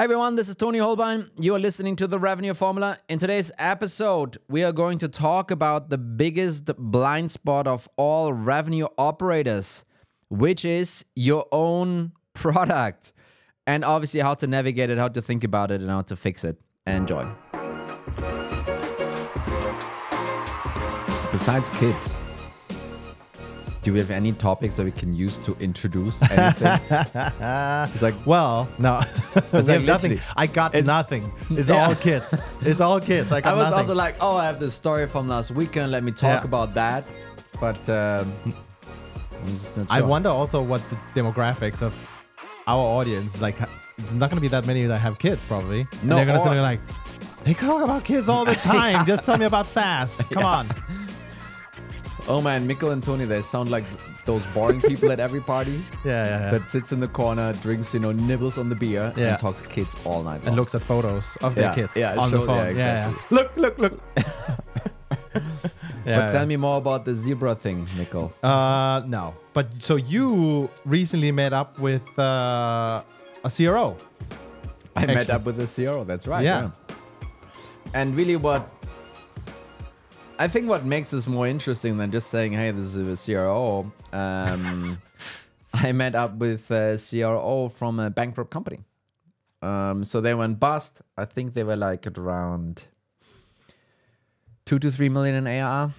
Hey everyone, this is Toni Hohlbein. You are listening to the Revenue Formula. In today's episode, we are going to talk about the biggest blind spot of all revenue operators, which is your own product. And obviously, how to navigate it, how to think about it, and how to fix it. Enjoy. Besides kids, do we have any topics that we can use to introduce anything? it's like, Well, no, we like have nothing. I got it's- nothing. It's Yeah. all kids. It's all kids. I got I was nothing. also like, oh, I have this story from last weekend. Let me talk Yeah. about that. But um, not I wonder also what the demographics of our audience is like. It's not going to be that many that have kids, probably. And No, they're going to sit like, they talk about kids all the time. Just tell me about SaaS. Come on. Oh man, Mikkel and Tony, they sound like those boring people at every party Yeah, yeah, yeah. that sits in the corner, drinks, you know, nibbles on the beer, Yeah. and talks to kids all night. and looks at photos of their Yeah, kids yeah, on show- the phone. exactly. yeah. Look, look, look. yeah, But tell me more about the zebra thing, Mikkel. Uh, no. But so you recently met up with uh, a CRO. I met up with a CRO. That's right. Yeah. And really, what I think what makes this more interesting than just saying, "Hey, this is a CRO." Um, I met up with a CRO from a bankrupt company. Um, so they went bust. I think they were like at around two to three million in ARR.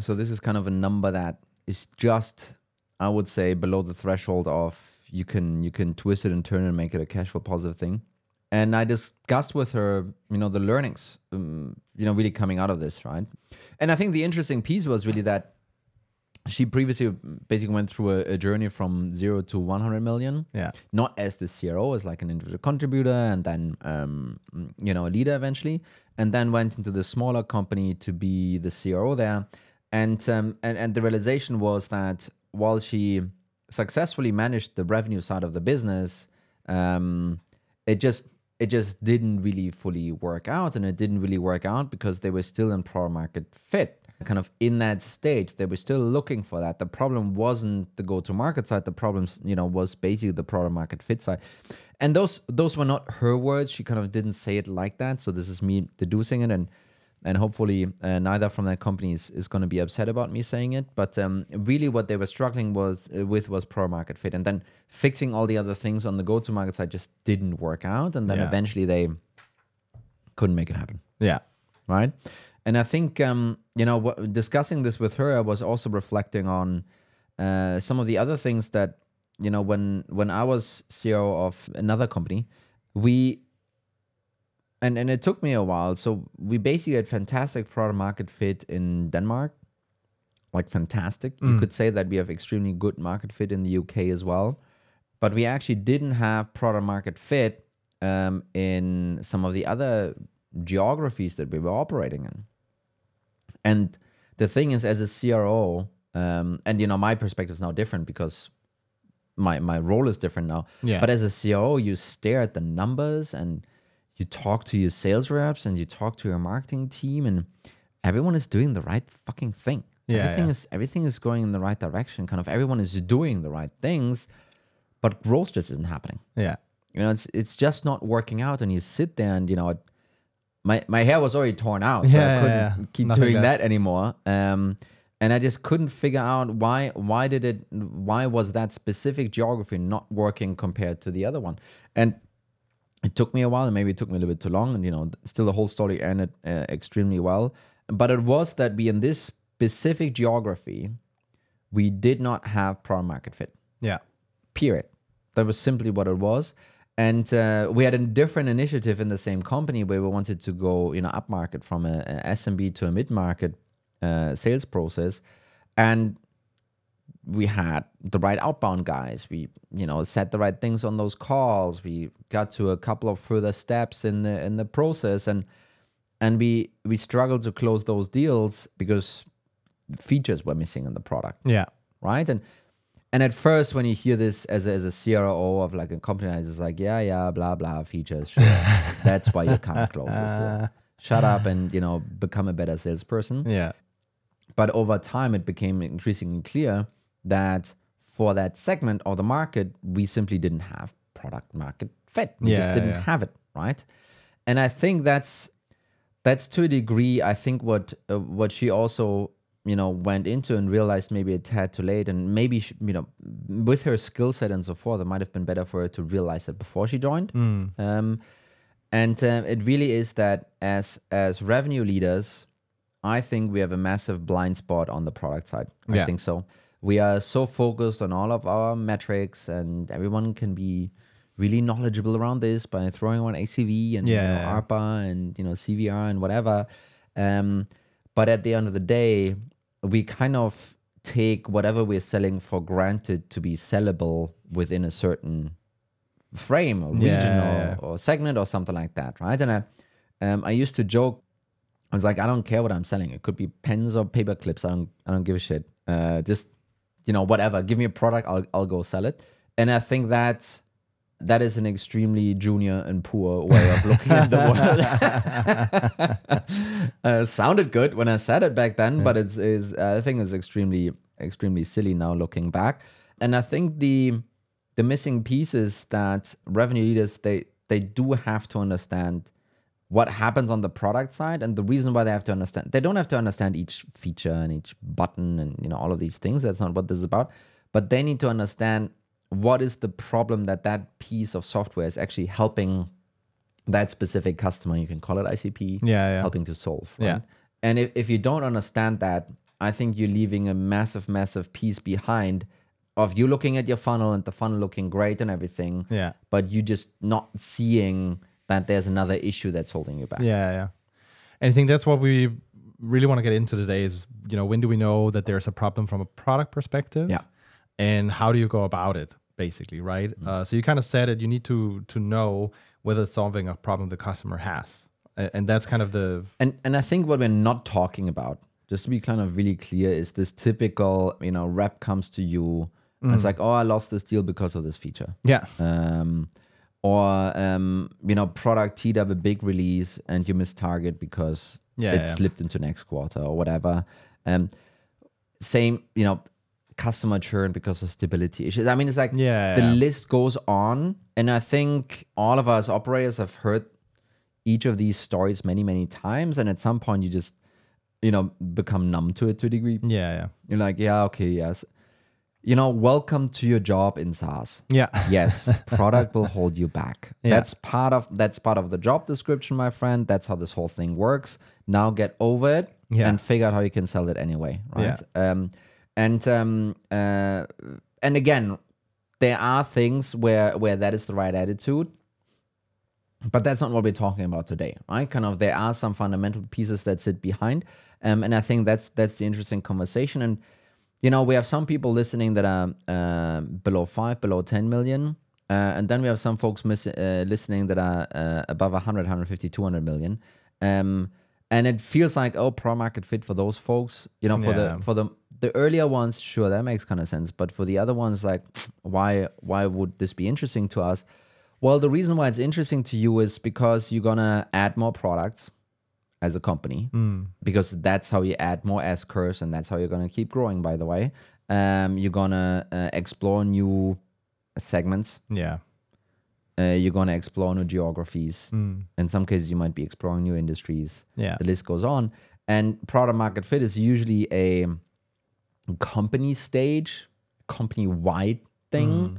So this is kind of a number that is just, I would say, below the threshold of you can you can twist it and turn it and make it a cash flow positive thing. And I discussed with her, you know, the learnings, um, you know, really coming out of this, right? And I think the interesting piece was really that she previously basically went through a, a journey from zero to 100 million Yeah. not as the CRO, as like an individual contributor, and then um, you know a leader eventually, and then went into the smaller company to be the CRO there, and um, and and the realization was that while she successfully managed the revenue side of the business, um, it just it just didn't really fully work out, and it didn't really work out because they were still in product market fit. Kind of in that state they were still looking for that. The problem wasn't the go-to-market side. The problem you know was basically the product market fit side. And those those were not her words. She kind of didn't say it like that. So this is me deducing it. And and hopefully uh, neither from that company is, is going to be upset about me saying it but um, really what they were struggling was uh, with was product market fit and then fixing all the other things on the go-to-market side just didn't work out and then Yeah. eventually they couldn't make it happen Yeah. right? And I think um, you know, what, discussing this with her, I was also reflecting on uh, some of the other things that you know when when I was CEO of another company, we and and it took me a while. So we basically had fantastic product market fit in Denmark, like fantastic. You could say that we have extremely good market fit in the UK as well, but we actually didn't have product market fit um, in some of the other geographies that we were operating in. And the thing is, as a CRO, um, and you know, my perspective is now different because my my role is different now. Yeah. But as a CRO, you stare at the numbers and you talk to your sales reps and you talk to your marketing team, and everyone is doing the right fucking thing. Yeah, everything yeah. is everything is going in the right direction. Kind of everyone is doing the right things, but growth just isn't happening Yeah. you know it's it's just not working out and you sit there and you know it, my my hair was already torn out so Yeah, i couldn't yeah. keep Nothing doing that anymore um and i just couldn't figure out why why did it why was that specific geography not working compared to the other one and it took me a while and maybe it took me a little bit too long and you know still the whole story ended uh, extremely well but it was that we in this specific geography we did not have product market fit Yeah. period. That was simply what it was. And uh, we had a different initiative in the same company where we wanted to go, you know, upmarket from a, a SMB to a mid-market uh, sales process, and we had the right outbound guys. We, you know, said the right things on those calls. We got to a couple of further steps in the in the process, and and we we struggled to close those deals because features were missing in the product Yeah. right? And and at first, when you hear this as a, as a CRO of like a company, it's like, yeah, yeah, blah blah features, sure. That's why you can't close this deal. Shut up and you know become a better salesperson. Yeah. But over time, it became increasingly clear that for that segment of the market, we simply didn't have product market fit. We just didn't yeah. have it, right? And I think that's that's to a degree. I think what uh, what she also you know went into and realized maybe it had too late, and maybe she, you know with her skill set and so forth, it might have been better for her to realize that before she joined. Um, and um, it really is that as as revenue leaders, I think we have a massive blind spot on the product side. I Yeah. think so. We are so focused on all of our metrics, and everyone can be really knowledgeable around this by throwing on ACV and you know, ARPA and you know CVR and whatever. Um, but at the end of the day, we kind of take whatever we're selling for granted to be sellable within a certain frame or region or, or segment or something like that, right? And I, um, I used to joke, I was like, I don't care what I'm selling. It could be pens or paper clips. I don't, I don't give a shit. Uh, just, you know, whatever. Give me a product, I'll, I'll go sell it. And I think that that is an extremely junior and poor way of looking at the world. uh, sounded good when I said it back then, but it's is uh, I think it's extremely extremely silly now looking back. And I think the the missing pieces that revenue leaders they they do have to understand what happens on the product side and the reason why they have to understand they don't have to understand each feature and each button and you know all of these things that's not what this is about but they need to understand what is the problem that that piece of software is actually helping that specific customer you can call it icp Yeah, yeah. helping to solve right? Yeah. and if, if you don't understand that i think you're leaving a massive massive piece behind of you looking at your funnel and the funnel looking great and everything Yeah. but you just not seeing that there's another issue that's holding you back Yeah, yeah. And I think that's what we really want to get into today is, you know, when do we know that there's a problem from a product perspective? Yeah. And how do you go about it, basically, right? Uh, so you kind of said it, you need to to know whether it's solving a problem the customer has. A- And that's kind of the And and I think what we're not talking about, just to be kind of really clear, is this typical, you know, rep comes to you and it's like, oh, I lost this deal because of this feature. yeah. Um, or um, you know, product teed up a big release and you miss target because Yeah, it yeah. slipped into next quarter or whatever. Um, same, you know, customer churn because of stability issues. I mean, it's like Yeah, the yeah. list goes on, and I think all of us operators have heard each of these stories many, many times, and at some point you just, you know, become numb to it to a degree. Yeah, yeah. You're like, yeah, okay, yes. You know, welcome to your job in SaaS. Yeah. Yes, product will hold you back. Yeah. That's part of that's part of the job description, my friend. That's how this whole thing works. Now get over it Yeah. and figure out how you can sell it anyway, right? Um, and um, uh, and again, there are things where where that is the right attitude, but that's not what we're talking about today, right? Kind of there are some fundamental pieces that sit behind, um, and I think that's that's the interesting conversation. And you know, we have some people listening that are uh, below five, below 10 million. Uh, and then we have some folks miss, uh, listening that are uh, above 100, 150, 200 million. Um, and it feels like, oh, pro market fit for those folks. You know, for Yeah. the for the the earlier ones, sure, that makes kind of sense. But for the other ones, like, why why would this be interesting to us? Well, the reason why it's interesting to you is because you're gonna add more products as a company because that's how you add more S curves and that's how you're going to keep growing by the way. Um, you're going to uh, explore new segments. Yeah. uh, you're going to explore new geographies. In some cases you might be exploring new industries. Yeah. the list goes on. And product market fit is usually a company stage company wide thing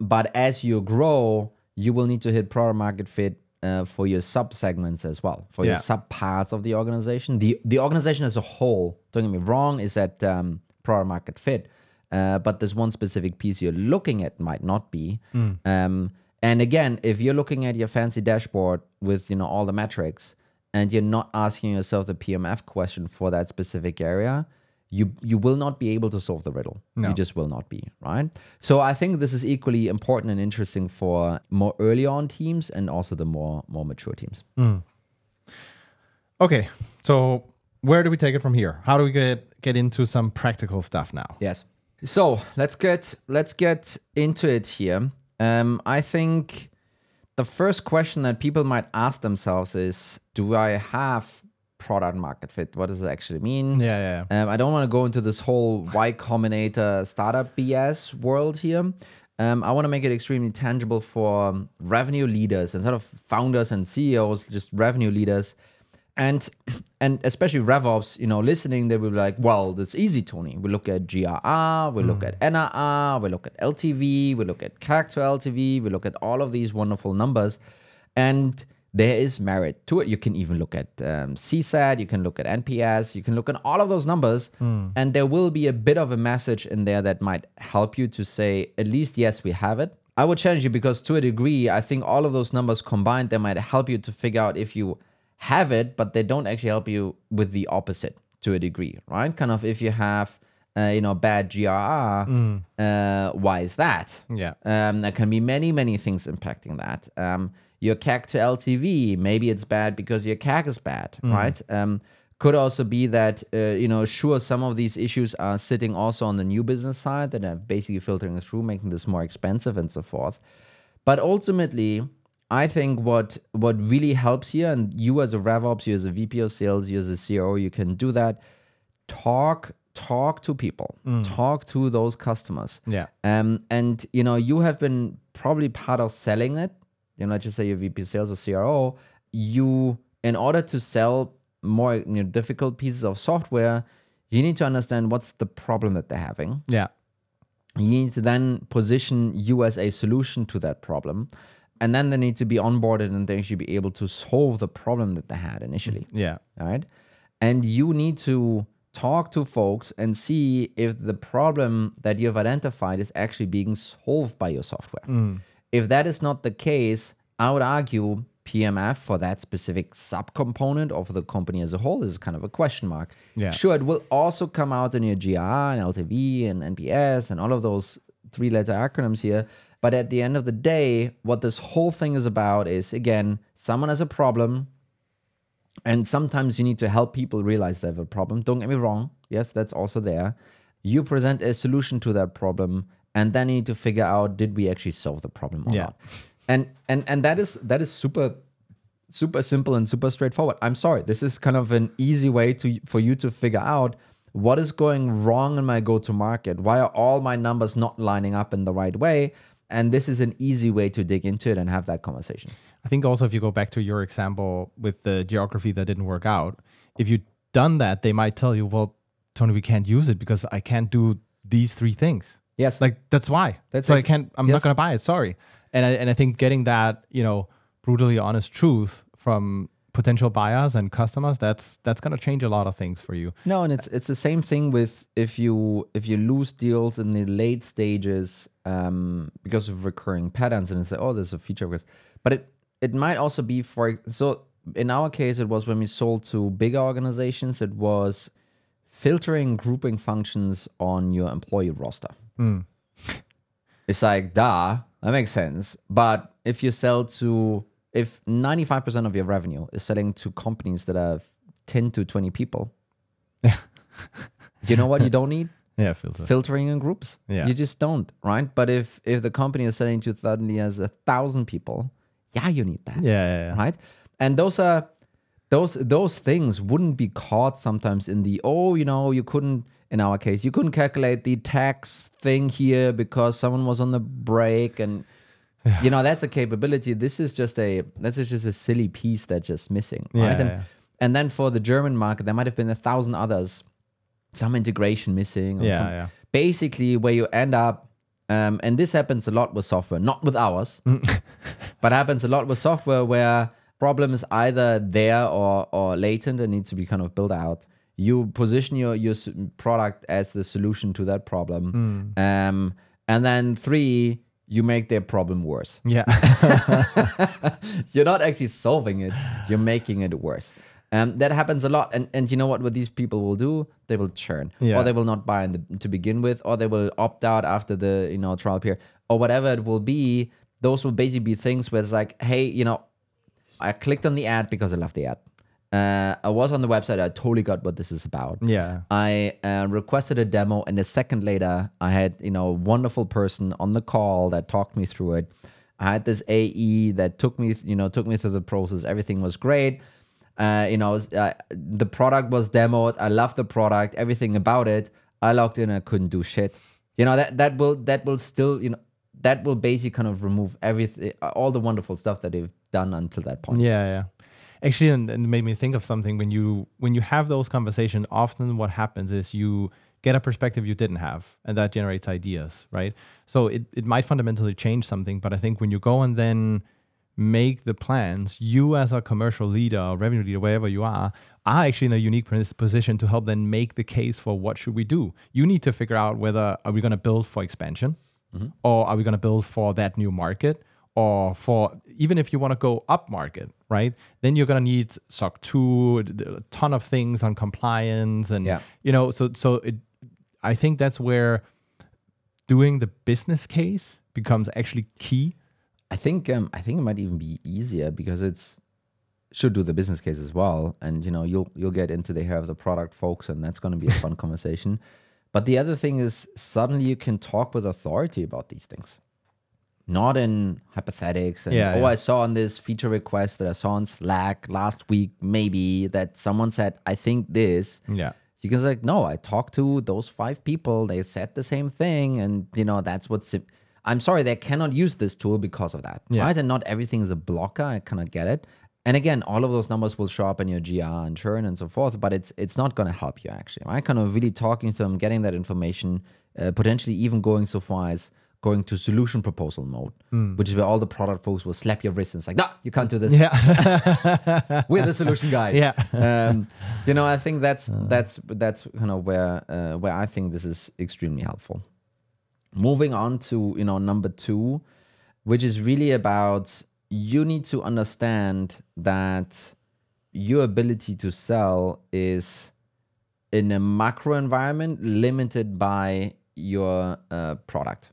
but as you grow you will need to hit product market fit uh, for your sub segments as well for your sub parts of the organization. The the organization as a whole don't get me wrong is at um, product market fit uh, but there's one specific piece you're looking at might not be. Um, and again if you're looking at your fancy dashboard with you know all the metrics and you're not asking yourself the PMF question for that specific area, you you will not be able to solve the riddle. No. You just will not be, right? So I think this is equally important and interesting for more early on teams and also the more more mature teams. Okay. So where do we take it from here? How do we get get into some practical stuff now? Yes. So let's get let's get into it here. Um, I think the first question that people might ask themselves is, do I have product market fit? What does it actually mean? Yeah, yeah. Um, I don't want to go into this whole Y Combinator startup BS world here. Um, I want to make it extremely tangible for um, revenue leaders instead of founders and CEOs, just revenue leaders. And and especially RevOps, you know, listening, they will be like, well, that's easy, Toni. We look at GRR, we look at NRR, we look at LTV, we look at CAC to LTV, we look at all of these wonderful numbers. And there is merit to it. You can even look at um, CSAT, you can look at NPS, you can look at all of those numbers, and there will be a bit of a message in there that might help you to say, at least, yes, we have it. I would challenge you because to a degree, I think all of those numbers combined, they might help you to figure out if you have it, but they don't actually help you with the opposite to a degree, right? Kind of if you have, uh, you know, bad GRR, uh, why is that? Yeah. Um, there can be many, many things impacting that. Um, your CAC to LTV, maybe it's bad because your CAC is bad, right? Um, could also be that, uh, you know, sure, some of these issues are sitting also on the new business side that are basically filtering through, making this more expensive and so forth. But ultimately, I think what what really helps here, and you as a RevOps, you as a VP of sales, you as a CRO, you can do that. Talk talk to people, talk to those customers. Yeah. Um, and you know, you have been probably part of selling it. You know, let's just say you're VP sales or CRO. You, in order to sell more you know, difficult pieces of software, you need to understand what's the problem that they're having. Yeah. You need to then position you as a solution to that problem. And then they need to be onboarded and they should be able to solve the problem that they had initially. Mm, yeah. All right. And you need to talk to folks and see if the problem that you've identified is actually being solved by your software. Mm. If that is not the case, I would argue PMF for that specific subcomponent or for the company as a whole is kind of a question mark. Yeah. Sure, it will also come out in your GR and LTV and NPS and all of those three letter acronyms here. But at the end of the day, what this whole thing is about is again, someone has a problem, and sometimes you need to help people realize they have a problem. Don't get me wrong. Yes, that's also there. You present a solution to that problem, and then you need to figure out did we actually solve the problem or Yeah. not. And and and that is that is super super simple and super straightforward. I'm sorry. This is kind of an easy way to for you to figure out what is going wrong in my go-to market. Why are all my numbers not lining up in the right way? And this is an easy way to dig into it and have that conversation. I think also if you go back to your example with the geography that didn't work out, if you'd done that, they might tell you, well, Toni, we can't use it because I can't do these three things. Yes. Like that's why. That's so I can't. I'm yes. not gonna buy it. Sorry. And I and I think getting that you know brutally honest truth from potential buyers and customers that's that's gonna change a lot of things for you. No, and it's it's the same thing with if you if you lose deals in the late stages um, because of recurring patterns and say, oh, there's a feature risk, but it it might also be for so in our case it was when we sold to bigger organizations it was filtering grouping functions on your employee roster. Hmm. It's like, duh, that makes sense. But if you sell to, if 95% of your revenue is selling to companies that have 10 to 20 people, you know what you don't need? Yeah, filters. Filtering in groups. Yeah. You just don't, right? But if if the company is selling to suddenly as a thousand people, yeah, you need that yeah, yeah, yeah. right? And those are those those things wouldn't be caught sometimes in the oh, you know, you couldn't in our case, you couldn't calculate the tax thing here because someone was on the break and you know, that's a capability. This is just a that's just a silly piece that's just missing. Yeah. And, yeah. and then for the German market, there might have been a thousand others, some integration missing or Yeah, some, yeah. basically where you end up um, and this happens a lot with software not with ours but happens a lot with software where problem is either there or or latent and needs to be kind of built out. You position your your product as the solution to that problem. Um, and then three you make their problem worse. Yeah. you're not actually solving it you're making it worse. Um, that happens a lot. And and you know what what these people will do? They will churn. Yeah. or they will not buy in the, to begin with or they will opt out after the you know trial period. Or whatever it will be those will basically be things where it's like hey you know i clicked on the ad because i love the ad uh, i was on the website i totally got what this is about yeah. I uh, requested a demo, and a second later, I had you know a wonderful person on the call that talked me through it. I had this AE that took me you know took me through the process. Everything was great. Uh, you know, uh, the product was demoed. I loved the product, everything about it. I logged in, I couldn't do shit. You know that that will that will still you know that will basically kind of remove everything, all the wonderful stuff that they've done until that point. Yeah, yeah. Actually, and, and it made me think of something when you when you have those conversations. Often, what happens is you get a perspective you didn't have, and that generates ideas, right? So it it might fundamentally change something, but I think when you go and then make the plans, you as a commercial leader or revenue leader, wherever you are, are actually in a unique position to help then make the case for what should we do. You need to figure out whether are we going to build for expansion, mm-hmm. or are we going to build for that new market or for even if you want to go up market right then you're going to need soc 2 a ton of things on compliance and Yeah. you know so so it, i think that's where doing the business case becomes actually key I think um, I think it might even be easier because it's should do the business case as well, and you know you'll you'll get into the hair of the product folks, and that's going to be a fun conversation. But the other thing is suddenly you can talk with authority about these things, not in hypothetics. And, Yeah, oh, yeah. I saw on this feature request that I saw on Slack last week, maybe that someone said I think this. yeah You can say, like, no, I talked to those five people. They said the same thing. And, you know, that's what's. I'm sorry, they cannot use this tool because of that. Yeah. Right? And not everything is a blocker. I kind of get it. And again, all of those numbers will show up in your GR and churn and so forth, but it's it's not going to help you actually. Right? Kind of really talking to them, getting that information, uh, potentially even going so far as going to solution proposal mode, which is where all the product folks will slap your wrist and say, no, you can't do this. yeah We're the solution guy." Yeah. um, you know, I think that's that's that's kind of where uh, where I think this is extremely helpful. Moving on to you know number two, which is really about you need to understand that your ability to sell is in a macro environment limited by your uh, product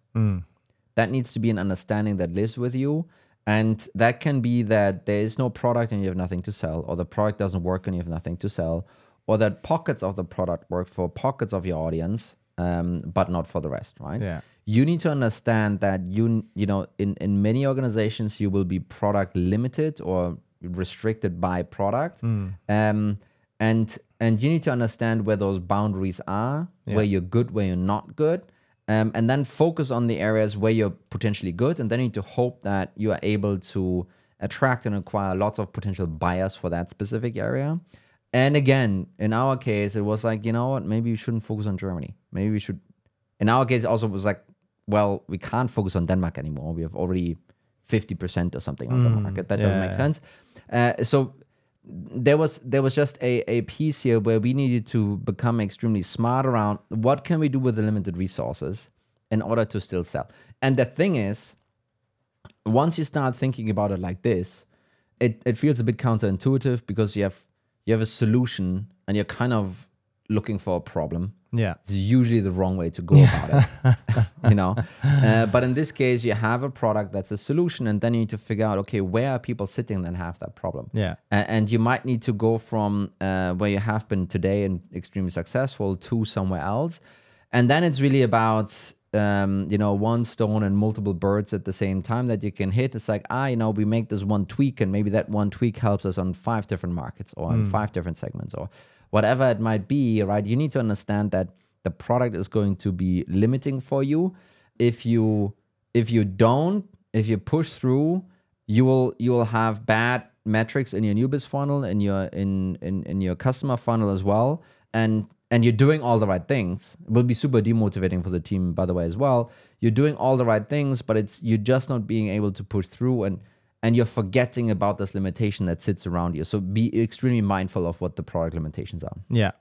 that needs to be an understanding that lives with you. And that can be that there is no product and you have nothing to sell or the product doesn't work and you have nothing to sell or that pockets of the product work for pockets of your audience um, but not for the rest right? Yeah. you need to understand that you you know in in many organizations you will be product limited or restricted by product. Um, and and you need to understand where those boundaries are where you're good where you're not good um, and then focus on the areas where you're potentially good and then you need to hope that you are able to attract and acquire lots of potential buyers for that specific area. And again in our case it was like you know what maybe we shouldn't focus on germany. Maybe we should in our case also was like well we can't focus on denmark anymore. We have already 50% or something on the market. That doesn't make yeah. sense. Uh, so there was there was just a, a piece here where we needed to become extremely smart around what can we do with the limited resources in order to still sell. And the thing is once you start thinking about it like this it, it feels a bit counterintuitive because you have you have a solution and you're kind of looking for a problem yeah. it's usually the wrong way to go about it you know? Uh, but in this case you have a product that's a solution and then you need to figure out okay where are people sitting that have that problem? Yeah. And you might need to go from uh, where you have been today and extremely successful to somewhere else. And then it's really about um, you know one stone and multiple birds at the same time that you can hit. It's like ah you know we make this one tweak and maybe that one tweak helps us on five different markets or in five different segments or whatever it might be right you need to understand that the product is going to be limiting for you. If you if you don't if you push through you will you will have bad metrics in your new biz funnel in your in, in in your customer funnel as well. And and you're doing all the right things. It will be super demotivating for the team by the way as well. You're doing all the right things but it's you're just not being able to push through and and you're forgetting about this limitation that sits around you so be extremely mindful of what the product limitations are Yeah.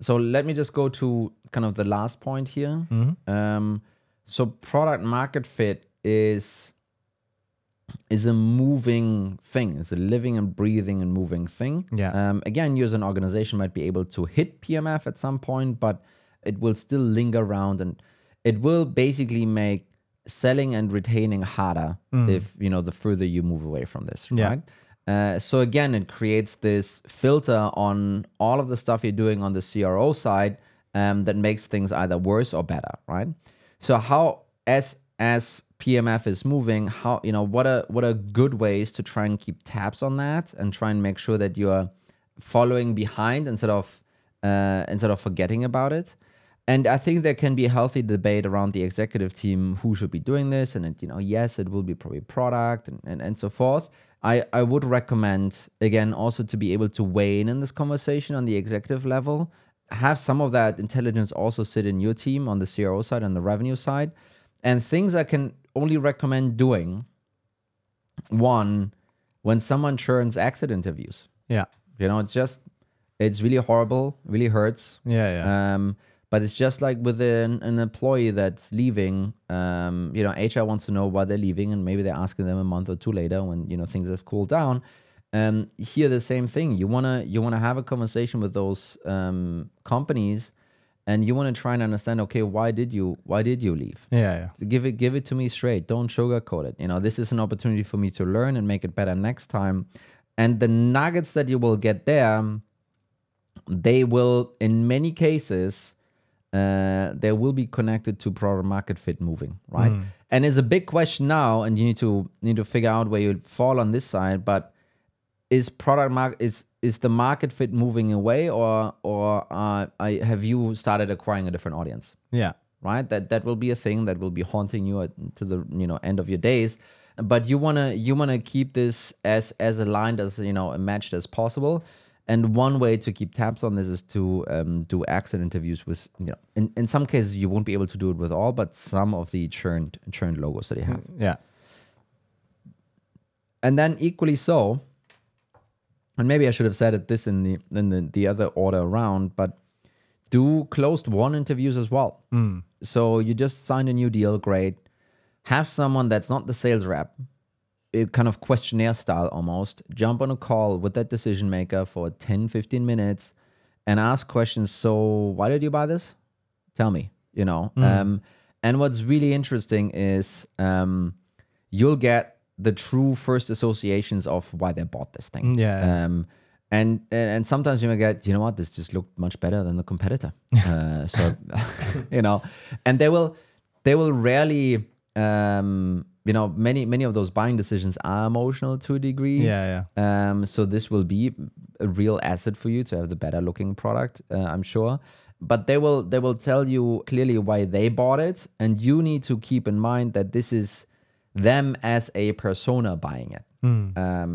so let me just go to kind of the last point here. Um, so product market fit is is a moving thing. It's a living and breathing and moving thing. Yeah. Um, again, you as an organization might be able to hit PMF at some point, but it will still linger around and it will basically make selling and retaining harder if you know the further you move away from this, Yeah. right? Uh, so again, it creates this filter on all of the stuff you're doing on the CRO side um, that makes things either worse or better, right? So how as as PMF is moving, how you know what are what are good ways to try and keep tabs on that and try and make sure that you're following behind instead of uh, instead of forgetting about it. And I think there can be a healthy debate around the executive team who should be doing this. And, it, you know, yes, it will be probably product and, and, and so forth. I, I would recommend, again, also to be able to weigh in in this conversation on the executive level. Have some of that intelligence also sit in your team on the CRO side and the revenue side. And things I can only recommend doing one, when someone churns exit interviews, Yeah. you know, it's just, it's really horrible, really hurts. Yeah. Yeah. Um, but it's just like with an, an employee that's leaving. Um, you know, HR wants to know why they're leaving, and maybe they're asking them a month or two later when you know things have cooled down. Um, here the same thing. You wanna you wanna have a conversation with those um, companies, and you wanna try and understand. Okay, why did you why did you leave? yeah. Yeah. give it give it to me straight don't sugarcoat it you know this is an opportunity for me to learn and make it better next time and the nuggets that you will get there they will in many cases uh, they will be connected to product market fit moving right? And it's a big question now and you need to need to figure out where you fall on this side but is product market is is the market fit moving away or or uh, I, have you started acquiring a different audience? Yeah. right? That that will be a thing that will be haunting you at, to the you know end of your days. But you want to you want to keep this as as aligned as you know matched as possible and one way to keep tabs on this is to um, do exit interviews with you know in, in some cases you won't be able to do it with all but some of the churned churned logos that you have. Yeah. and then equally so and maybe i should have said it this in the in the, the other order around but do closed won interviews as well. So you just signed a new deal great. Have someone that's not the sales rep it kind of questionnaire style almost jump on a call with that decision maker for 10 15 minutes and ask questions. So why did you buy this? Tell me you know? Um, and what's really interesting is um, you'll get the true first associations of why they bought this thing. Yeah, yeah. um, and, and and sometimes you may get you know what? This just looked much better than the competitor. Uh, so you know? And they will they will rarely um, you know many many of those buying decisions are emotional to a degree Yeah. Yeah. um, so this will be a real asset for you to have the better looking product, uh, I'm sure. But they will they will tell you clearly why they bought it, and you need to keep in mind that this is them as a persona buying it. Um,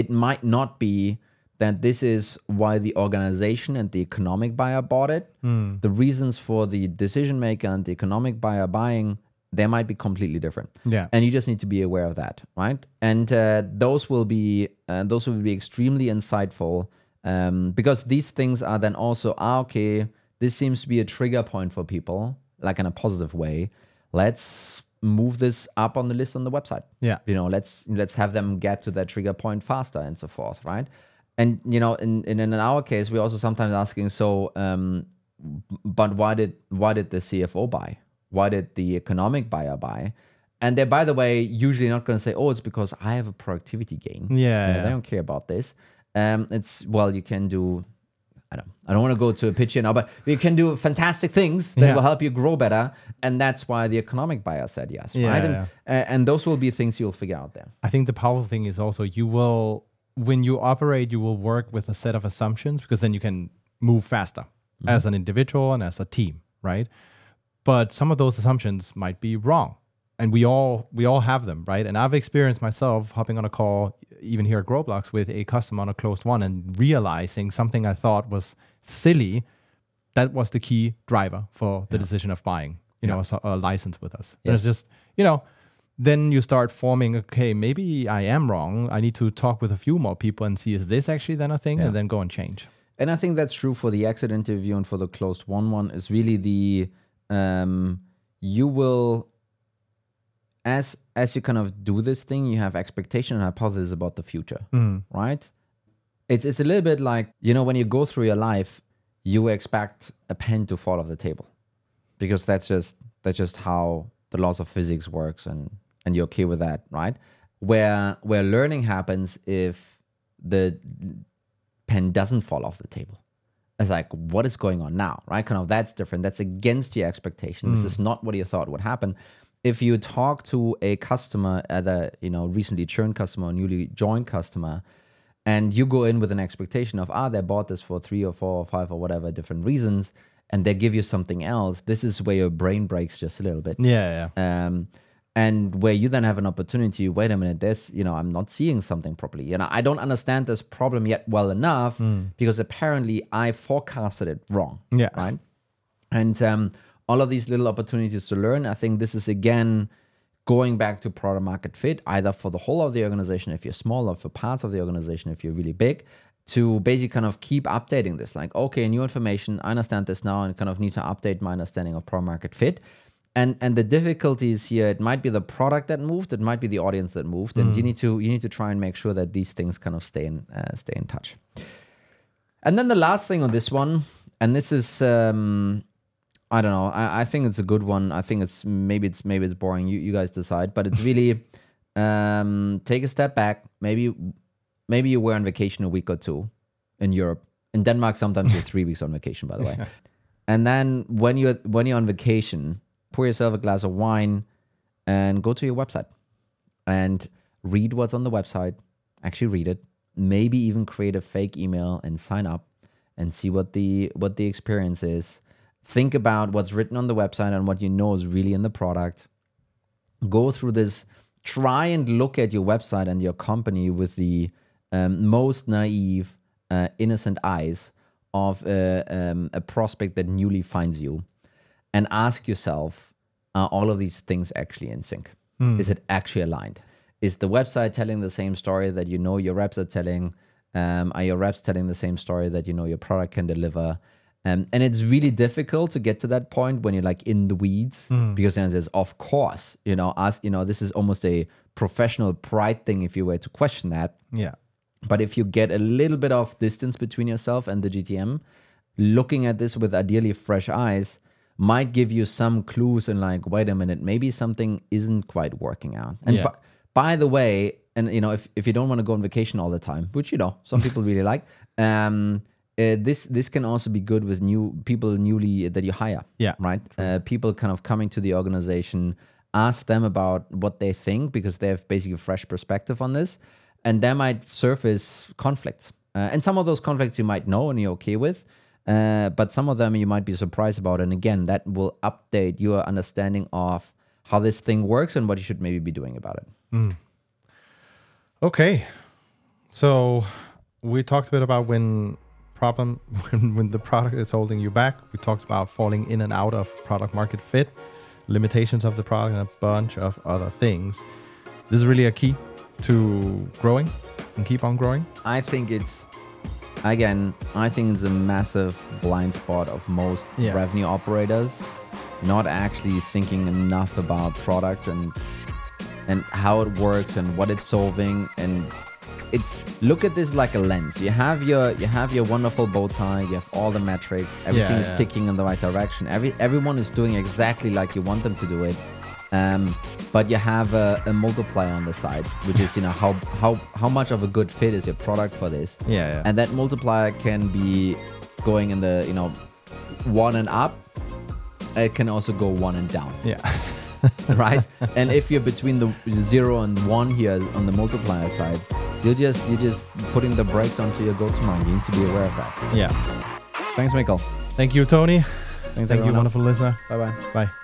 it might not be that this is why the organization and the economic buyer bought it. The reasons for the decision maker and the economic buyer buying they might be completely different. Yeah. and you just need to be aware of that right? And uh, those will be uh, those will be extremely insightful um, because these things are then also ah, okay this seems to be a trigger point for people like in a positive way. Let's move this up on the list on the website. Yeah. you know let's let's have them get to that trigger point faster and so forth right? And you know in in, in our case we're also sometimes asking so um but why did why did the cfo buy why did the economic buyer buy and they're by the way usually not going to say oh it's because i have a productivity gain Yeah, You know, yeah. they don't care about this um it's well you can do I don't, I don't want to go to a pitch here now, but you can do fantastic things that Yeah. will help you grow better. And that's why the economic buyer said yes, Yeah, right? yeah. And, uh, and those will be things you'll figure out there. I think the powerful thing is also you will, when you operate, you will work with a set of assumptions because then you can move faster as an individual and as a team, right? But some of those assumptions might be wrong. And we all we all have them, right? And I've experienced myself hopping on a call, even here at Growblocks, with a customer on a closed won and realizing something I thought was silly, that was the key driver for the decision of buying, you know, a, a license with us. Yeah. There's just, you know, then you start forming okay maybe i am wrong i need to talk with a few more people and see is this actually then a thing and then go and change And I think that's true for the exit interview and for the closed won one is really the um, you will as as you kind of do this thing, you have expectation and hypothesis about the future, right? It's it's a little bit like you know when you go through your life, you expect a pen to fall off the table because that's just that's just how the laws of physics works and and you're okay with that right? Where where learning happens if the pen doesn't fall off the table it's like what is going on now right? Kind of that's different. That's against your expectation. This is not what you thought would happen. If you talk to a customer either you know recently churned customer or newly joined customer and you go in with an expectation of ah they bought this for three or four or five or whatever different reasons and they give you something else, this is where your brain breaks just a little bit. Yeah, yeah. Um, and where you then have an opportunity wait a minute this you know i'm not seeing something properly. You know i don't understand this problem yet well enough because apparently i forecasted it wrong Yeah. right? And um, all of these little opportunities to learn i think this is again going back to product market fit either for the whole of the organization if you're small or for parts of the organization if you're really big to basically kind of keep updating this. Like okay new information i understand this now and kind of need to update my understanding of product market fit and and the difficulties here it might be the product that moved it might be the audience that moved and you need to you need to try and make sure that these things kind of stay in uh, stay in touch. And then the last thing on this one and this is um i don't know I, I think it's a good one. I think it's maybe it's maybe it's boring you you guys decide but it's really um take a step back. Maybe maybe you were on vacation a week or two in europe. In denmark sometimes you're three weeks on vacation by the way. And then when you're when you're on vacation pour yourself a glass of wine and go to your website and read what's on the website actually read it maybe even create a fake email and sign up and see what the what the experience is. Think about what's written on the website and what you know is really in the product. Go through this try and look at your website and your company with the um, most naive uh, innocent eyes of a, um, a prospect that newly finds you and ask yourself are all of these things actually in sync? Is it actually aligned? Is the website telling the same story that you know your reps are telling? Um, are your reps telling the same story that you know your product can deliver? Um, and it's really difficult to get to that point when you're like in the weeds because then there's of course you know us you know this is almost a professional pride thing if you were to question that. Yeah. but if you get a little bit of distance between yourself and the GTM, looking at this with ideally fresh eyes might give you some clues and like, wait a minute, maybe something isn't quite working out. And Yeah. by, the way, and you know, if, if you don't want to go on vacation all the time, which you know, some people really like, um, uh, this this can also be good with new people newly that you hire. Yeah. Right. Uh, people kind of coming to the organization, ask them about what they think because they have basically a fresh perspective on this, and there might surface conflicts. Uh, and some of those conflicts you might know and you're okay with, uh, but some of them you might be surprised about. And again, that will update your understanding of how this thing works and what you should maybe be doing about it. Okay. So we talked a bit about when problem when, when the product is holding you back. We talked about falling in and out of product market fit, limitations of the product, and a bunch of other things. This is really a key to growing and keep on growing. I think it's again, I think it's a massive blind spot of most Yeah. revenue operators not actually thinking enough about product and and how it works and what it's solving and it's look at this like a lens. You have your you have your wonderful bow tie, you have all the metrics, everything is yeah. ticking in the right direction. Every everyone is doing exactly like you want them to do it. Um, but you have a, a multiplier on the side, which is you know how how how much of a good fit is your product for this. Yeah, yeah. And that multiplier can be going in the you know one and up. It can also go one and down Yeah. right? and if you're between the zero and one here on the multiplier side, you're just you're just putting the brakes onto your go-to-mind. You need to be aware of that. yeah. Thanks, Mikkel. Thank you, Toni. Thanks, Thank you, else. wonderful listener. Bye bye. Bye.